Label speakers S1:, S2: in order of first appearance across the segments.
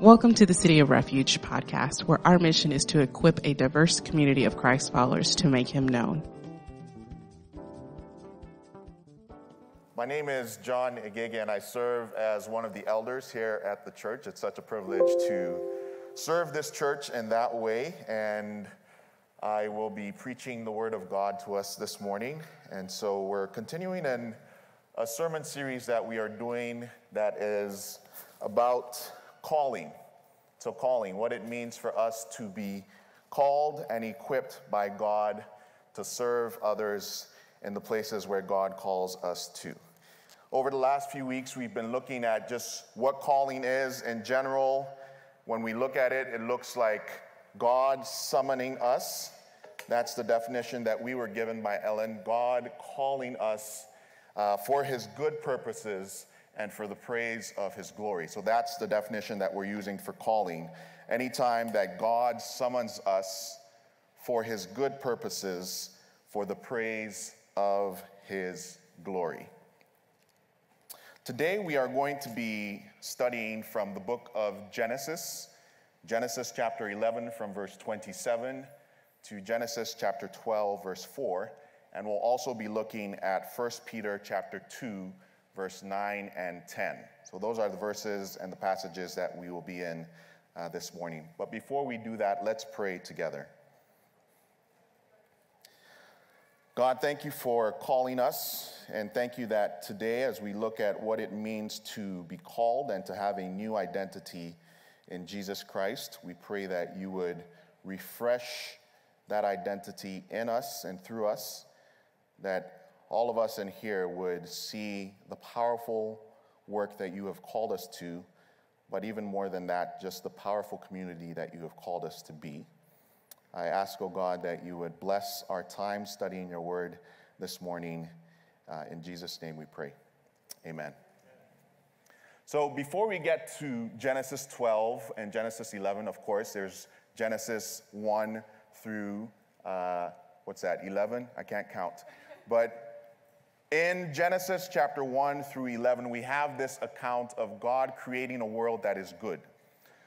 S1: Welcome to the City of Refuge podcast, where our mission is to equip a diverse community of Christ followers to make him known.
S2: My name is John Igege, and I serve as one of the elders here at the church. It's such a privilege to serve this church in that way, and I will be preaching the Word of God to us this morning. And so we're continuing in a sermon series that we are doing that is about calling. So, calling, what it means for us to be called and equipped by God to serve others in the places where God calls us to. Over the last few weeks, we've been looking at just what calling is in general. When we look at it, it looks like God summoning us. That's the definition that we were given by Ellen God calling us uh, for his good purposes and for the praise of his glory. So that's the definition that we're using for calling. Anytime that God summons us for his good purposes, for the praise of his glory. Today we are going to be studying from the book of Genesis, Genesis chapter 11 from verse 27 to Genesis chapter 12 verse 4, and we'll also be looking at 1 Peter chapter 2 verse 9 and 10. So those are the verses and the passages that we will be in uh, this morning. But before we do that, let's pray together. God, thank you for calling us, and thank you that today, as we look at what it means to be called and to have a new identity in Jesus Christ, we pray that you would refresh that identity in us and through us, that all of us in here would see the powerful work that you have called us to, but even more than that, just the powerful community that you have called us to be. I ask, oh God, that you would bless our time studying your word this morning. Uh, in Jesus' name we pray. Amen. So, before we get to Genesis 12 and Genesis 11, of course, there's Genesis 1 through, uh, what's that, 11? I can't count. But in Genesis chapter 1 through 11, we have this account of God creating a world that is good.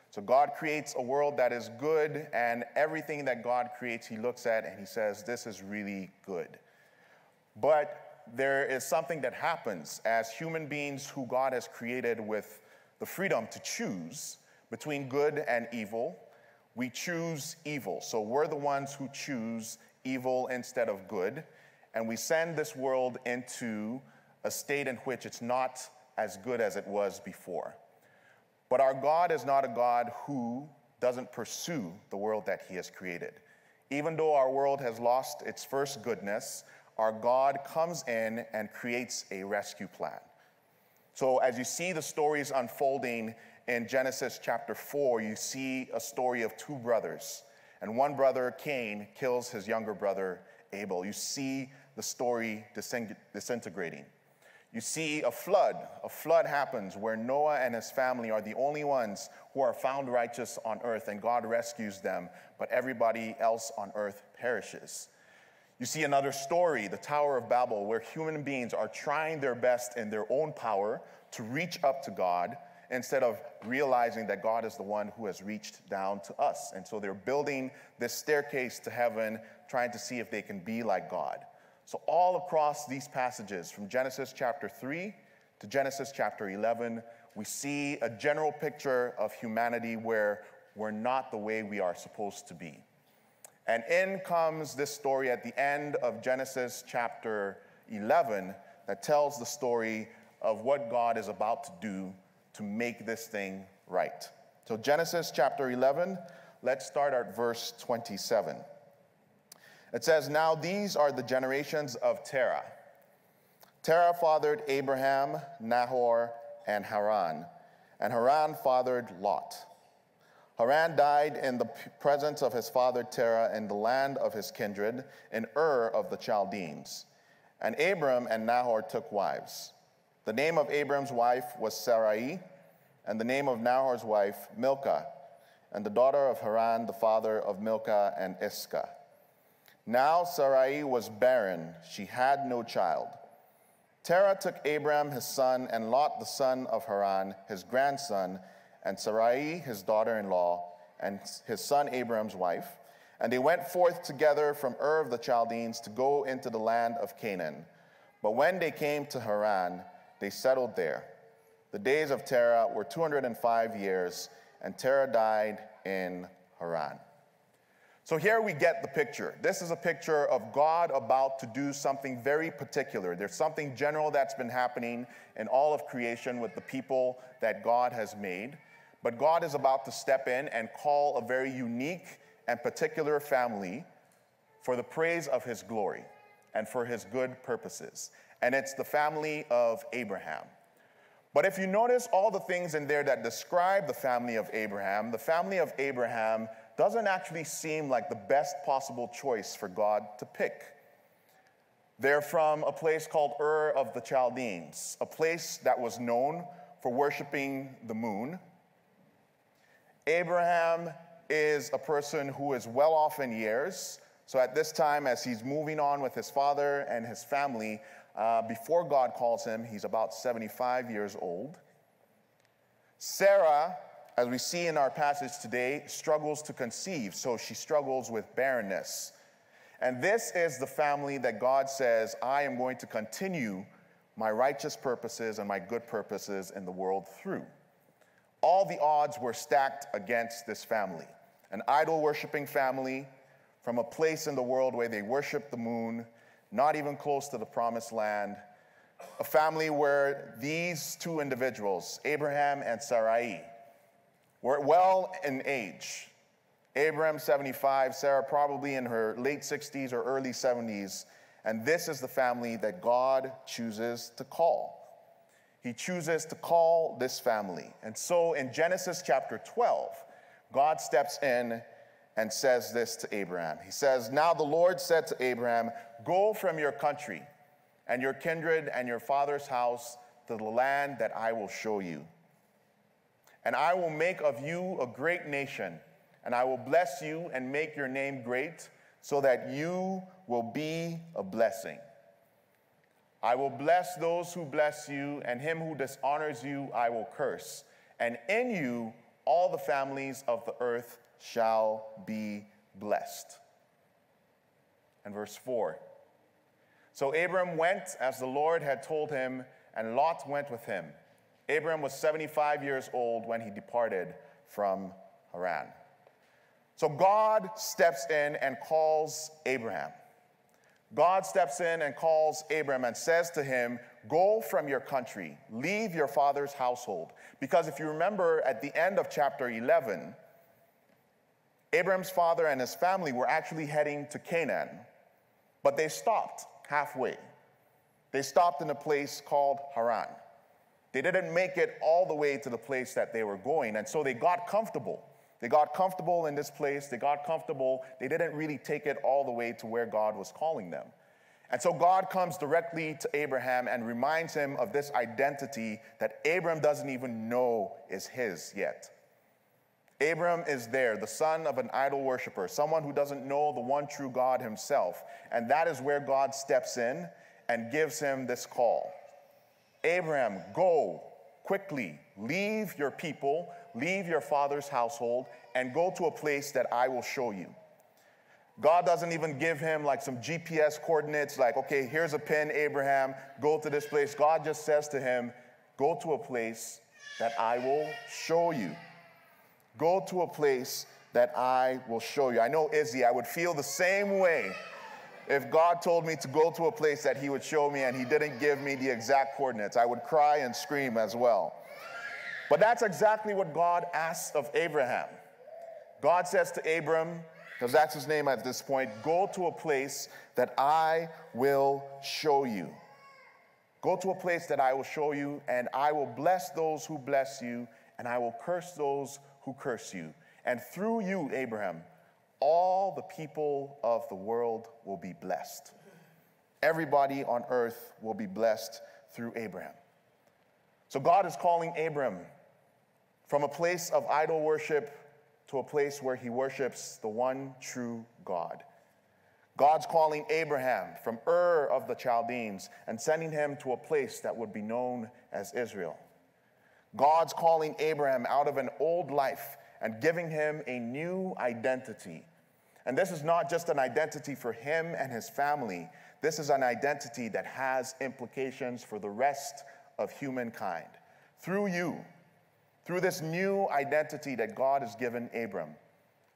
S2: So God creates a world that is good, and everything that God creates, He looks at and He says, This is really good. But there is something that happens as human beings who God has created with the freedom to choose between good and evil. We choose evil. So we're the ones who choose evil instead of good. And we send this world into a state in which it's not as good as it was before. But our God is not a God who doesn't pursue the world that He has created. Even though our world has lost its first goodness, our God comes in and creates a rescue plan. So, as you see the stories unfolding in Genesis chapter 4, you see a story of two brothers. And one brother, Cain, kills his younger brother, Abel. You see the story disintegrating. You see a flood. A flood happens where Noah and his family are the only ones who are found righteous on earth, and God rescues them, but everybody else on earth perishes. You see another story, the Tower of Babel, where human beings are trying their best in their own power to reach up to God instead of realizing that God is the one who has reached down to us. And so they're building this staircase to heaven, trying to see if they can be like God. So, all across these passages, from Genesis chapter 3 to Genesis chapter 11, we see a general picture of humanity where we're not the way we are supposed to be. And in comes this story at the end of Genesis chapter 11 that tells the story of what God is about to do to make this thing right. So, Genesis chapter 11, let's start at verse 27. It says, Now these are the generations of Terah. Terah fathered Abraham, Nahor, and Haran, and Haran fathered Lot. Haran died in the presence of his father Terah in the land of his kindred, in Ur of the Chaldeans. And Abram and Nahor took wives. The name of Abram's wife was Sarai, and the name of Nahor's wife, Milcah, and the daughter of Haran, the father of Milcah and Iscah. Now Sarai was barren, she had no child. Terah took Abram his son and Lot the son of Haran, his grandson, and Sarai, his daughter in law, and his son Abram's wife. And they went forth together from Ur of the Chaldeans to go into the land of Canaan. But when they came to Haran, they settled there. The days of Terah were 205 years, and Terah died in Haran. So here we get the picture. This is a picture of God about to do something very particular. There's something general that's been happening in all of creation with the people that God has made. But God is about to step in and call a very unique and particular family for the praise of his glory and for his good purposes. And it's the family of Abraham. But if you notice all the things in there that describe the family of Abraham, the family of Abraham doesn't actually seem like the best possible choice for God to pick. They're from a place called Ur of the Chaldeans, a place that was known for worshiping the moon. Abraham is a person who is well off in years. So at this time, as he's moving on with his father and his family, uh, before God calls him, he's about 75 years old. Sarah, as we see in our passage today, struggles to conceive, so she struggles with barrenness. And this is the family that God says, I am going to continue my righteous purposes and my good purposes in the world through. All the odds were stacked against this family an idol worshiping family from a place in the world where they worship the moon not even close to the promised land. A family where these two individuals, Abraham and Sarai, were well in age. Abraham, 75, Sarah, probably in her late 60s or early 70s. And this is the family that God chooses to call. He chooses to call this family. And so in Genesis chapter 12, God steps in and says this to Abraham. He says, Now the Lord said to Abraham, Go from your country and your kindred and your father's house to the land that I will show you. And I will make of you a great nation, and I will bless you and make your name great, so that you will be a blessing. I will bless those who bless you, and him who dishonors you I will curse. And in you all the families of the earth shall be blessed. And verse 4 So Abram went as the Lord had told him, and Lot went with him. Abram was 75 years old when he departed from Haran. So God steps in and calls Abraham. God steps in and calls Abram and says to him, Go from your country, leave your father's household. Because if you remember at the end of chapter 11, Abram's father and his family were actually heading to Canaan, but they stopped halfway. They stopped in a place called Haran. They didn't make it all the way to the place that they were going, and so they got comfortable. They got comfortable in this place, they got comfortable. They didn't really take it all the way to where God was calling them. And so God comes directly to Abraham and reminds him of this identity that Abram doesn't even know is his yet. Abram is there, the son of an idol worshiper, someone who doesn't know the one true God himself. And that is where God steps in and gives him this call Abraham, go quickly, leave your people, leave your father's household, and go to a place that I will show you. God doesn't even give him like some GPS coordinates, like, okay, here's a pin, Abraham, go to this place. God just says to him, go to a place that I will show you. Go to a place that I will show you. I know, Izzy, I would feel the same way if God told me to go to a place that He would show me and He didn't give me the exact coordinates. I would cry and scream as well. But that's exactly what God asks of Abraham. God says to Abram, because that's his name at this point, go to a place that I will show you. Go to a place that I will show you, and I will bless those who bless you, and I will curse those who curse you. And through you, Abraham, all the people of the world will be blessed. Everybody on earth will be blessed through Abraham. So God is calling Abram from a place of idol worship to a place where he worships the one true God. God's calling Abraham from Ur of the Chaldeans and sending him to a place that would be known as Israel. God's calling Abraham out of an old life and giving him a new identity. And this is not just an identity for him and his family, this is an identity that has implications for the rest of humankind. Through you, through this new identity that God has given Abram,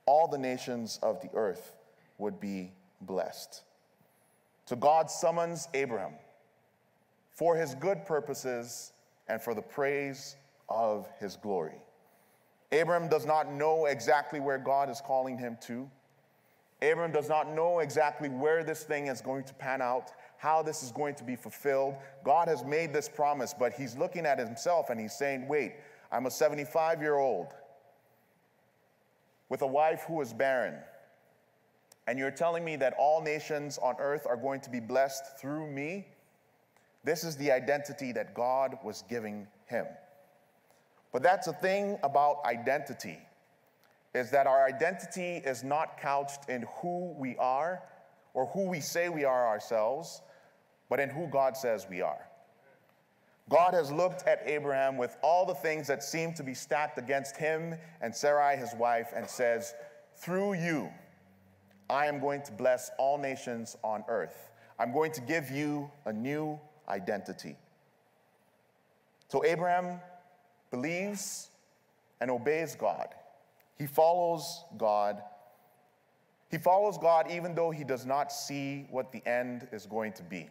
S2: all the nations of the earth would be blessed. So God summons Abraham for his good purposes and for the praise of his glory. Abram does not know exactly where God is calling him to. Abram does not know exactly where this thing is going to pan out, how this is going to be fulfilled. God has made this promise, but he's looking at himself and he's saying, Wait, I'm a 75 year old with a wife who is barren. And you're telling me that all nations on earth are going to be blessed through me? This is the identity that God was giving him. But that's the thing about identity is that our identity is not couched in who we are or who we say we are ourselves, but in who God says we are. God has looked at Abraham with all the things that seem to be stacked against him and Sarai, his wife, and says, Through you, I am going to bless all nations on earth. I'm going to give you a new identity. So Abraham believes and obeys God. He follows God. He follows God even though he does not see what the end is going to be.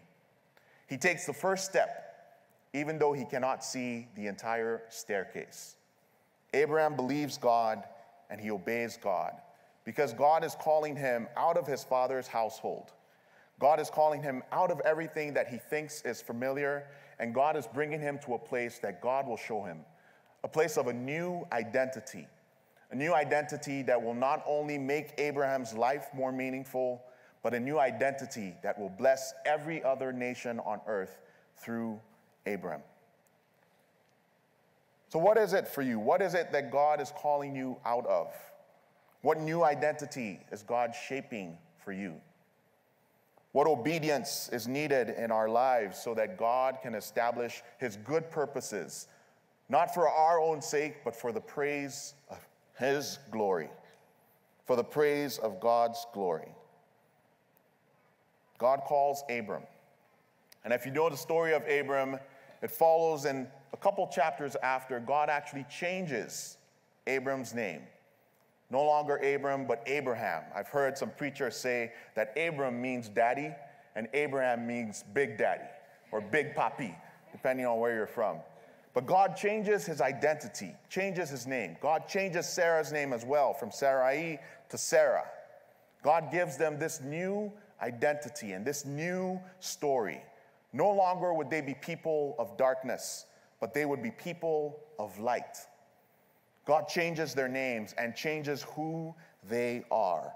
S2: He takes the first step even though he cannot see the entire staircase. Abraham believes God and he obeys God because God is calling him out of his father's household. God is calling him out of everything that he thinks is familiar, and God is bringing him to a place that God will show him a place of a new identity, a new identity that will not only make Abraham's life more meaningful, but a new identity that will bless every other nation on earth through Abraham. So, what is it for you? What is it that God is calling you out of? What new identity is God shaping for you? What obedience is needed in our lives so that God can establish his good purposes not for our own sake, but for the praise of His glory, for the praise of God's glory. God calls Abram. And if you know the story of Abram, it follows in a couple chapters after, God actually changes Abram's name. No longer Abram, but Abraham. I've heard some preachers say that Abram means daddy and Abraham means big daddy or big papi, depending on where you're from. But God changes his identity, changes his name. God changes Sarah's name as well from Sarai to Sarah. God gives them this new identity and this new story. No longer would they be people of darkness, but they would be people of light. God changes their names and changes who they are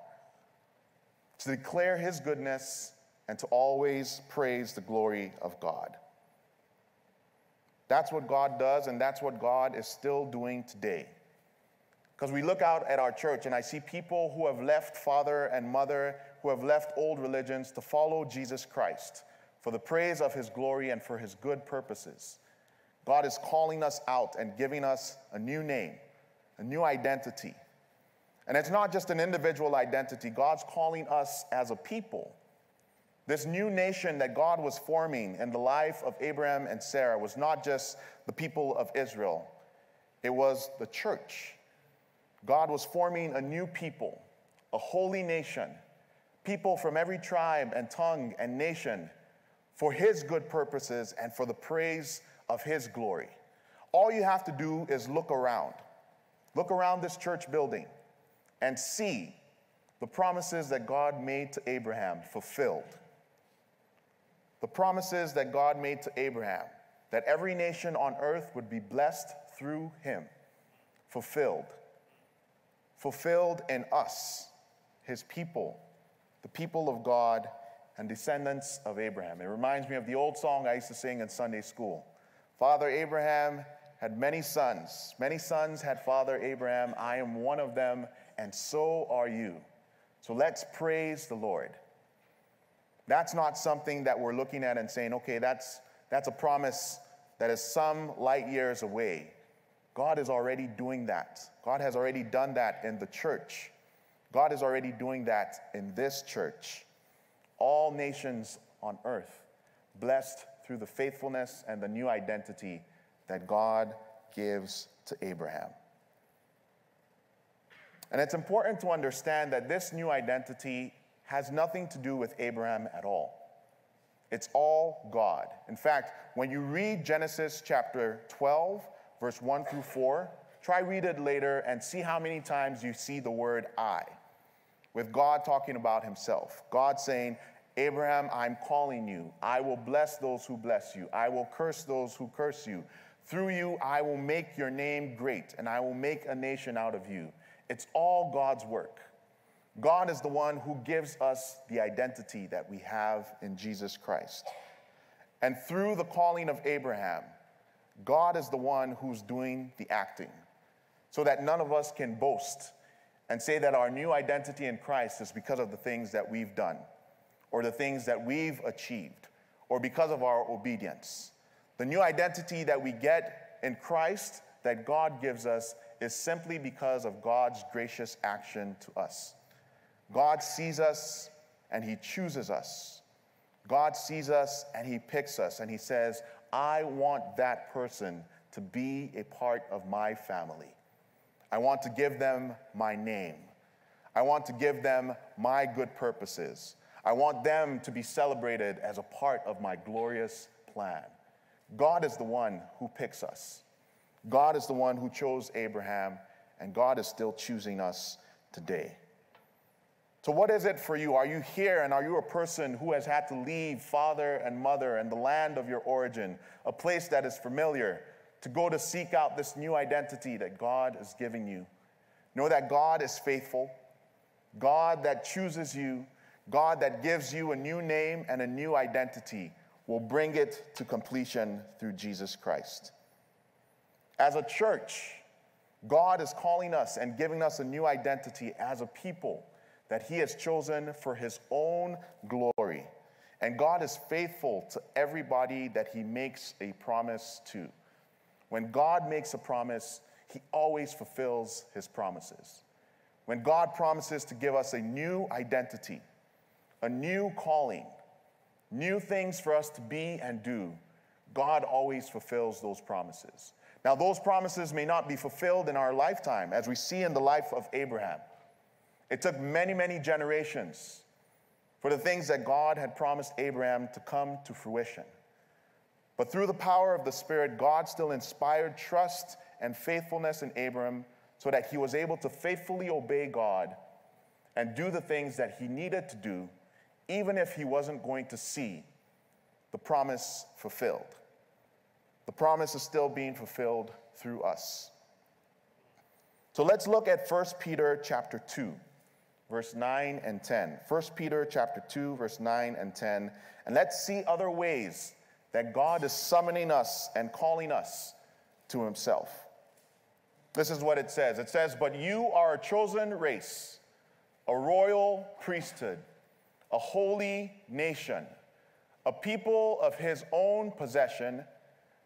S2: to declare his goodness and to always praise the glory of God. That's what God does, and that's what God is still doing today. Because we look out at our church, and I see people who have left father and mother, who have left old religions to follow Jesus Christ for the praise of his glory and for his good purposes. God is calling us out and giving us a new name, a new identity. And it's not just an individual identity, God's calling us as a people this new nation that God was forming in the life of Abraham and Sarah was not just the people of Israel, it was the church. God was forming a new people, a holy nation, people from every tribe and tongue and nation for his good purposes and for the praise of his glory. All you have to do is look around. Look around this church building and see the promises that God made to Abraham fulfilled. The promises that God made to Abraham, that every nation on earth would be blessed through him, fulfilled. Fulfilled in us, his people, the people of God and descendants of Abraham. It reminds me of the old song I used to sing in Sunday school. Father Abraham had many sons. Many sons had Father Abraham. I am one of them, and so are you. So let's praise the Lord. That's not something that we're looking at and saying, okay, that's, that's a promise that is some light years away. God is already doing that. God has already done that in the church. God is already doing that in this church. All nations on earth blessed through the faithfulness and the new identity that God gives to Abraham. And it's important to understand that this new identity has nothing to do with Abraham at all. It's all God. In fact, when you read Genesis chapter 12, verse 1 through 4, try read it later and see how many times you see the word I. With God talking about himself. God saying, Abraham, I'm calling you. I will bless those who bless you. I will curse those who curse you. Through you, I will make your name great, and I will make a nation out of you. It's all God's work. God is the one who gives us the identity that we have in Jesus Christ. And through the calling of Abraham, God is the one who's doing the acting so that none of us can boast and say that our new identity in Christ is because of the things that we've done or the things that we've achieved or because of our obedience. The new identity that we get in Christ that God gives us is simply because of God's gracious action to us. God sees us and He chooses us. God sees us and He picks us and He says, I want that person to be a part of my family. I want to give them my name. I want to give them my good purposes. I want them to be celebrated as a part of my glorious plan. God is the one who picks us. God is the one who chose Abraham, and God is still choosing us today. So, what is it for you? Are you here and are you a person who has had to leave father and mother and the land of your origin, a place that is familiar, to go to seek out this new identity that God is giving you? Know that God is faithful, God that chooses you, God that gives you a new name and a new identity will bring it to completion through Jesus Christ. As a church, God is calling us and giving us a new identity as a people that He has chosen for His own glory. And God is faithful to everybody that He makes a promise to. When God makes a promise, He always fulfills His promises. When God promises to give us a new identity, a new calling, new things for us to be and do, God always fulfills those promises. Now, those promises may not be fulfilled in our lifetime, as we see in the life of Abraham. It took many, many generations for the things that God had promised Abraham to come to fruition. But through the power of the Spirit, God still inspired trust and faithfulness in Abraham so that he was able to faithfully obey God and do the things that he needed to do, even if he wasn't going to see the promise fulfilled. The promise is still being fulfilled through us. So let's look at 1 Peter chapter 2, verse 9 and 10. 1 Peter chapter 2, verse 9 and 10. And let's see other ways that God is summoning us and calling us to himself. This is what it says. It says, "But you are a chosen race, a royal priesthood, a holy nation, a people of his own possession."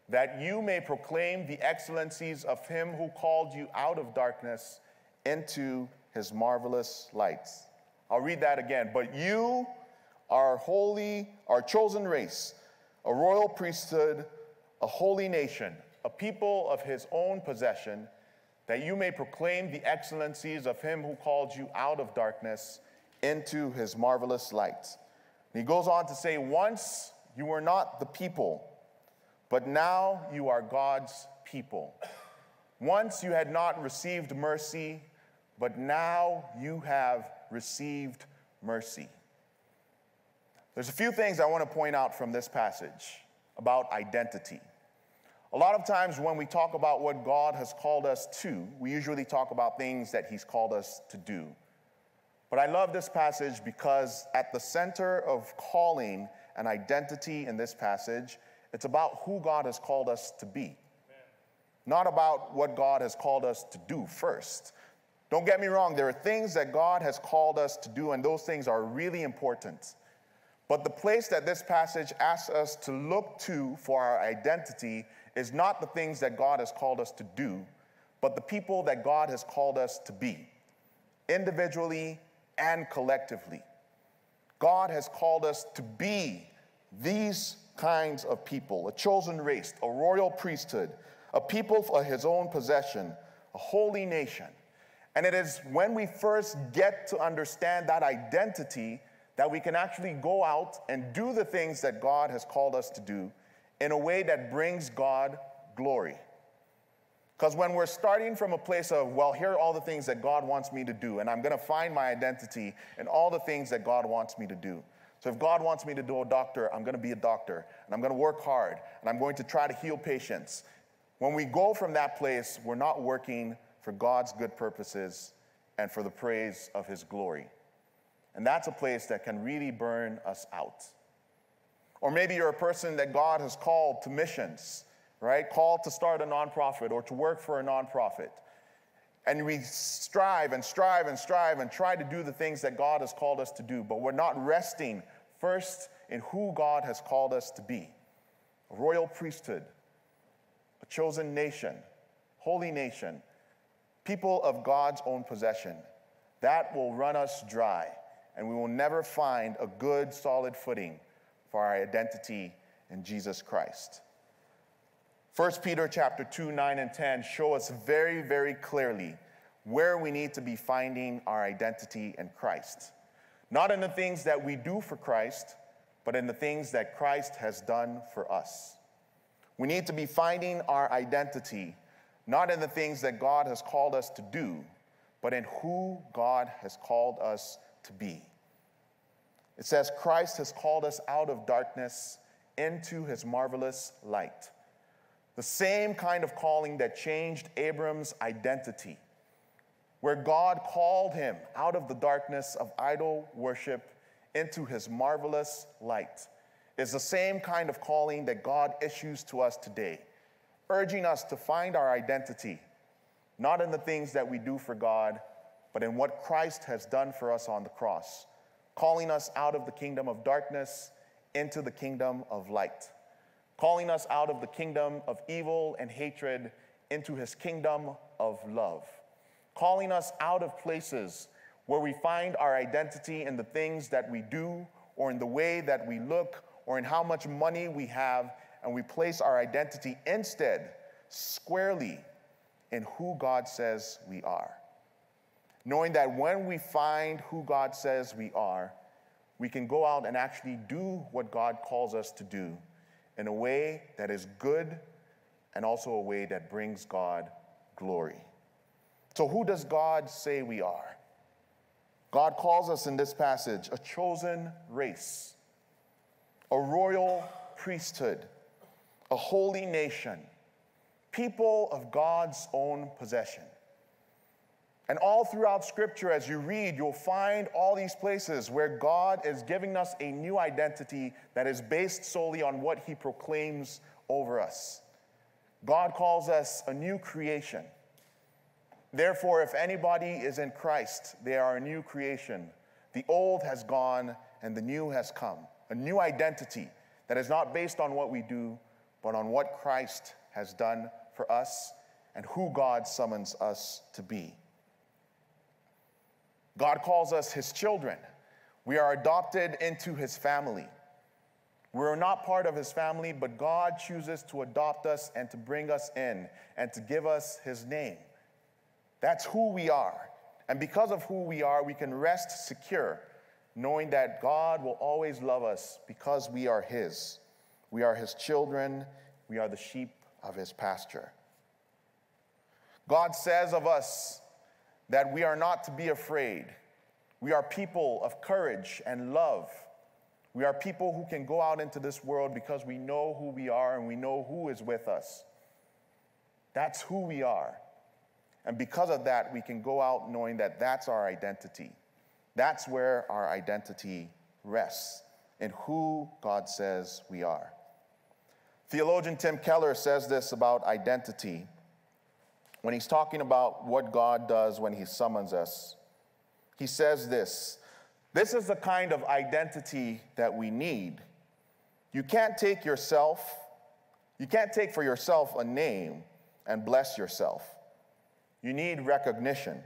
S2: that you may proclaim the excellencies of him who called you out of darkness into his marvelous lights. I'll read that again. But you are holy, our chosen race, a royal priesthood, a holy nation, a people of his own possession, that you may proclaim the excellencies of him who called you out of darkness into his marvelous light. And he goes on to say, Once you were not the people but now you are God's people. Once you had not received mercy, but now you have received mercy. There's a few things I want to point out from this passage about identity. A lot of times when we talk about what God has called us to, we usually talk about things that He's called us to do. But I love this passage because at the center of calling and identity in this passage it's about who God has called us to be, not about what God has called us to do first. Don't get me wrong, there are things that God has called us to do, and those things are really important. But the place that this passage asks us to look to for our identity is not the things that God has called us to do, but the people that God has called us to be, individually and collectively. God has called us to be these kinds of people a chosen race, a royal priesthood, a people for his own possession, a holy nation. And it is when we first get to understand that identity that we can actually go out and do the things that God has called us to do in a way that brings God glory. Because when we're starting from a place of, well, here are all the things that God wants me to do, and I'm going to find my identity in all the things that God wants me to do. So if God wants me to do a doctor, I'm going to be a doctor, and I'm going to work hard, and I'm going to try to heal patients. When we go from that place, we're not working for God's good purposes and for the praise of His glory. And that's a place that can really burn us out. Or maybe you're a person that God has called to missions, right? Called to start a nonprofit or to work for a nonprofit. And we strive and strive and strive and try to do the things that God has called us to do, but we're not resting first in who God has called us to be a royal priesthood, a chosen nation, holy nation, people of God's own possession. That will run us dry, and we will never find a good, solid footing for our identity in Jesus Christ. 1 Peter chapter 2, 9 and 10 show us very, very clearly where we need to be finding our identity in Christ. Not in the things that we do for Christ, but in the things that Christ has done for us. We need to be finding our identity not in the things that God has called us to do, but in who God has called us to be. It says, Christ has called us out of darkness into his marvelous light. The same kind of calling that changed Abram's identity, where God called him out of the darkness of idol worship into his marvelous light, is the same kind of calling that God issues to us today urging us to find our identity, not in the things that we do for God, but in what Christ has done for us on the cross, calling us out of the kingdom of darkness into the kingdom of light, calling us out of the kingdom of evil and hatred into his kingdom of love, calling us out of places where we find our identity in the things that we do or in the way that we look or in how much money we have and we place our identity instead squarely in who God says we are. Knowing that when we find who God says we are, we can go out and actually do what God calls us to do in a way that is good and also a way that brings God glory. So, who does God say we are? God calls us in this passage a chosen race, a royal priesthood, a holy nation, people of God's own possession. And all throughout Scripture, as you read, you'll find all these places where God is giving us a new identity that is based solely on what He proclaims over us. God calls us a new creation. Therefore, if anybody is in Christ, they are a new creation. The old has gone and the new has come. A new identity that is not based on what we do, but on what Christ has done for us and who God summons us to be. God calls us his children. We are adopted into his family. We're not part of his family, but God chooses to adopt us and to bring us in and to give us his name. That's who we are. And because of who we are, we can rest secure, knowing that God will always love us because we are his. We are his children, we are the sheep of his pasture. God says of us that we are not to be afraid. We are people of courage and love. We are people who can go out into this world because we know who we are and we know who is with us. That's who we are. And because of that, we can go out knowing that that's our identity. That's where our identity rests, in who God says we are. Theologian Tim Keller says this about identity when he's talking about what God does when he summons us. He says this This is the kind of identity that we need. You can't take yourself, you can't take for yourself a name and bless yourself. You need recognition.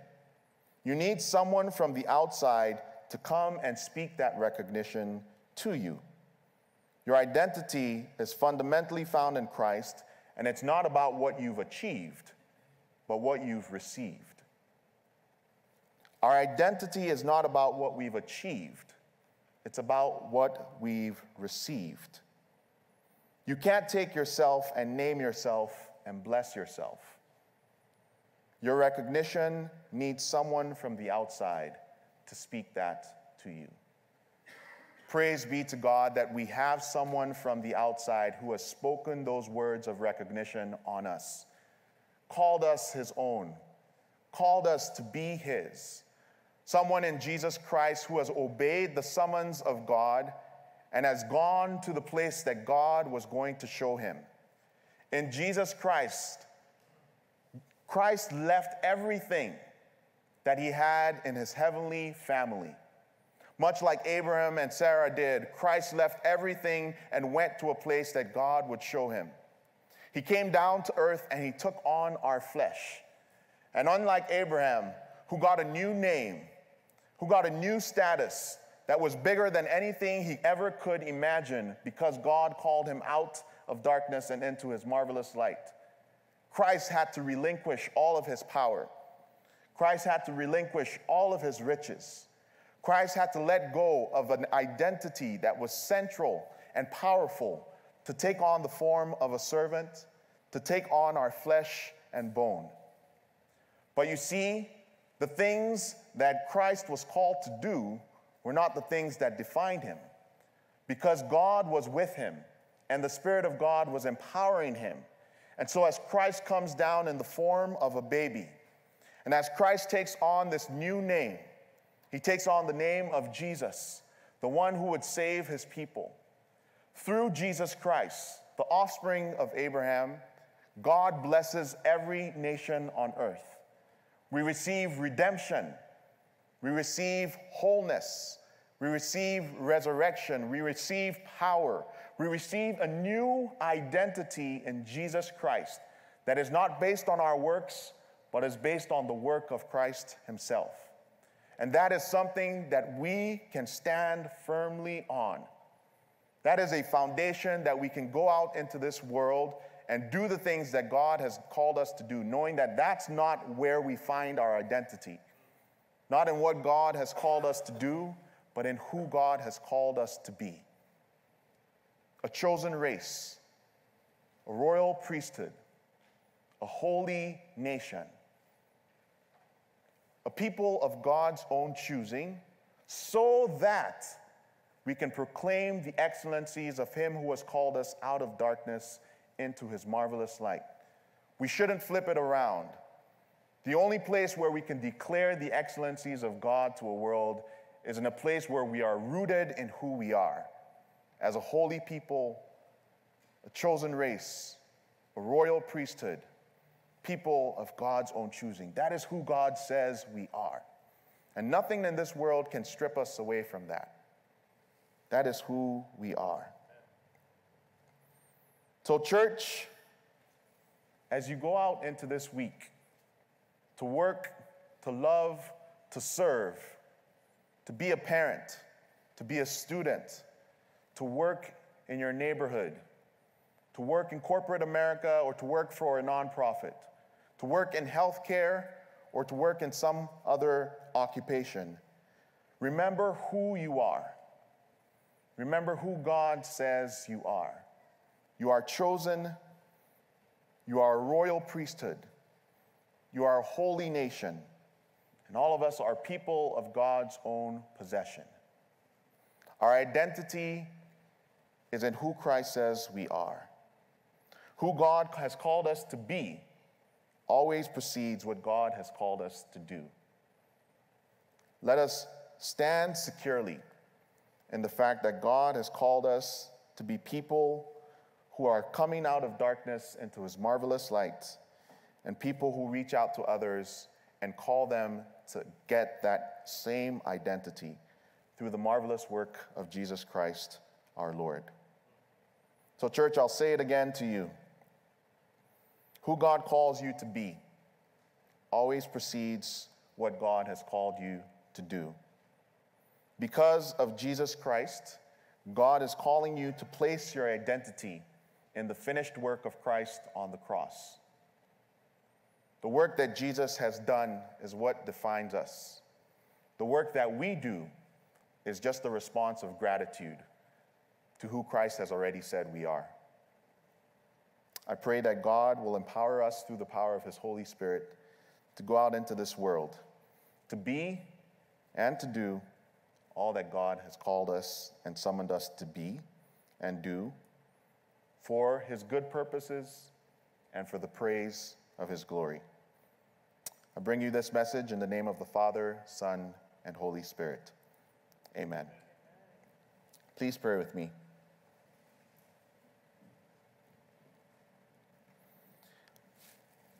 S2: You need someone from the outside to come and speak that recognition to you. Your identity is fundamentally found in Christ, and it's not about what you've achieved, but what you've received. Our identity is not about what we've achieved, it's about what we've received. You can't take yourself and name yourself and bless yourself. Your recognition needs someone from the outside to speak that to you. Praise be to God that we have someone from the outside who has spoken those words of recognition on us, called us his own, called us to be his. Someone in Jesus Christ who has obeyed the summons of God and has gone to the place that God was going to show him. In Jesus Christ, Christ left everything that he had in his heavenly family much like Abraham and Sarah did, Christ left everything and went to a place that God would show him. He came down to earth and he took on our flesh. And unlike Abraham, who got a new name, who got a new status that was bigger than anything he ever could imagine because God called him out of darkness and into his marvelous light, Christ had to relinquish all of his power. Christ had to relinquish all of his riches. Christ had to let go of an identity that was central and powerful to take on the form of a servant, to take on our flesh and bone. But you see, the things that Christ was called to do were not the things that defined him. Because God was with him and the Spirit of God was empowering him. And so, as Christ comes down in the form of a baby, and as Christ takes on this new name, he takes on the name of Jesus, the one who would save his people. Through Jesus Christ, the offspring of Abraham, God blesses every nation on earth. We receive redemption, we receive wholeness, we receive resurrection, we receive power, we receive a new identity in Jesus Christ that is not based on our works, but is based on the work of Christ Himself. And that is something that we can stand firmly on. That is a foundation that we can go out into this world and do the things that God has called us to do, knowing that that's not where we find our identity. Not in what God has called us to do, but in who God has called us to be. A chosen race, a royal priesthood, a holy nation a people of God's own choosing, so that we can proclaim the excellencies of Him who has called us out of darkness into His marvelous light. We shouldn't flip it around. The only place where we can declare the excellencies of God to a world is in a place where we are rooted in who we are as a holy people, a chosen race, a royal priesthood people of God's own choosing. That is who God says we are. And nothing in this world can strip us away from that. That is who we are. So, church, as you go out into this week to work, to love, to serve, to be a parent, to be a student, to work in your neighborhood, to work in corporate America, or to work for a nonprofit, to work in healthcare, or to work in some other occupation. Remember who you are. Remember who God says you are. You are chosen. You are a royal priesthood. You are a holy nation. And all of us are people of God's own possession. Our identity is in who Christ says we are, who God has called us to be always precedes what God has called us to do. Let us stand securely in the fact that God has called us to be people who are coming out of darkness into his marvelous light, and people who reach out to others and call them to get that same identity through the marvelous work of Jesus Christ our Lord. So, church, I'll say it again to you who God calls you to be. always precedes what God has called you to do. Because of Jesus Christ, God is calling you to place your identity in the finished work of Christ on the cross. The work that Jesus has done is what defines us. The work that we do is just the response of gratitude to who Christ has already said we are. I pray that God will empower us through the power of His Holy Spirit to go out into this world, to be and to do all that God has called us and summoned us to be and do for His good purposes and for the praise of His glory. I bring you this message in the name of the Father, Son, and Holy Spirit. Amen. Please pray with me.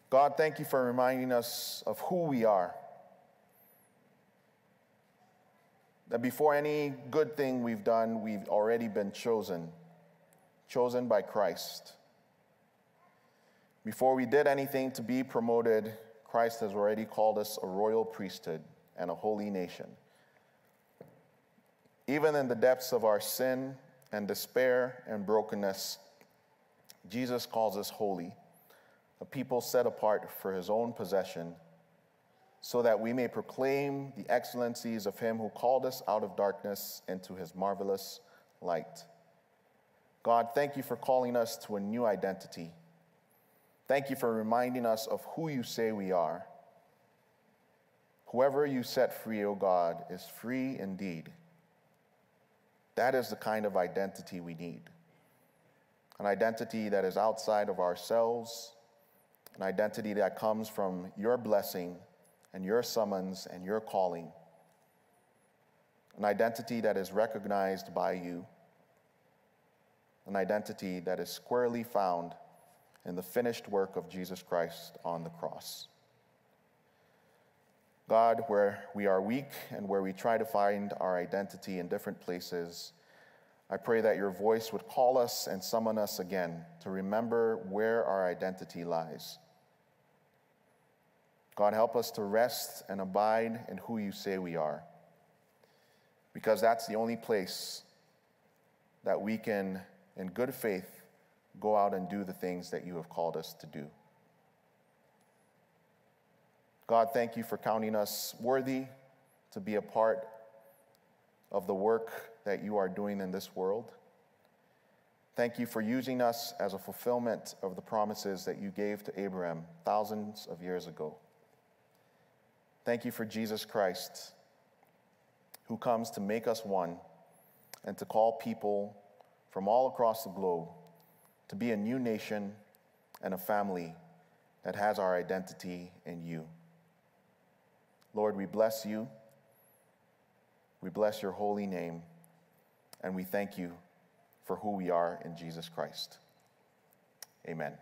S2: God, thank you for reminding us of who we are. That before any good thing we've done, we've already been chosen, chosen by Christ. Before we did anything to be promoted, Christ has already called us a royal priesthood and a holy nation. Even in the depths of our sin and despair and brokenness, Jesus calls us holy a people set apart for his own possession, so that we may proclaim the excellencies of him who called us out of darkness into his marvelous light. God, thank you for calling us to a new identity. Thank you for reminding us of who you say we are. Whoever you set free, O God, is free indeed. That is the kind of identity we need an identity that is outside of ourselves an identity that comes from your blessing and your summons and your calling, an identity that is recognized by you, an identity that is squarely found in the finished work of Jesus Christ on the cross. God, where we are weak and where we try to find our identity in different places, I pray that your voice would call us and summon us again to remember where our identity lies God, help us to rest and abide in who you say we are. Because that's the only place that we can, in good faith, go out and do the things that you have called us to do. God, thank you for counting us worthy to be a part of the work that you are doing in this world. Thank you for using us as a fulfillment of the promises that you gave to Abraham thousands of years ago. Thank you for Jesus Christ, who comes to make us one and to call people from all across the globe to be a new nation and a family that has our identity in you. Lord, we bless you. We bless your holy name, and we thank you for who we are in Jesus Christ. Amen.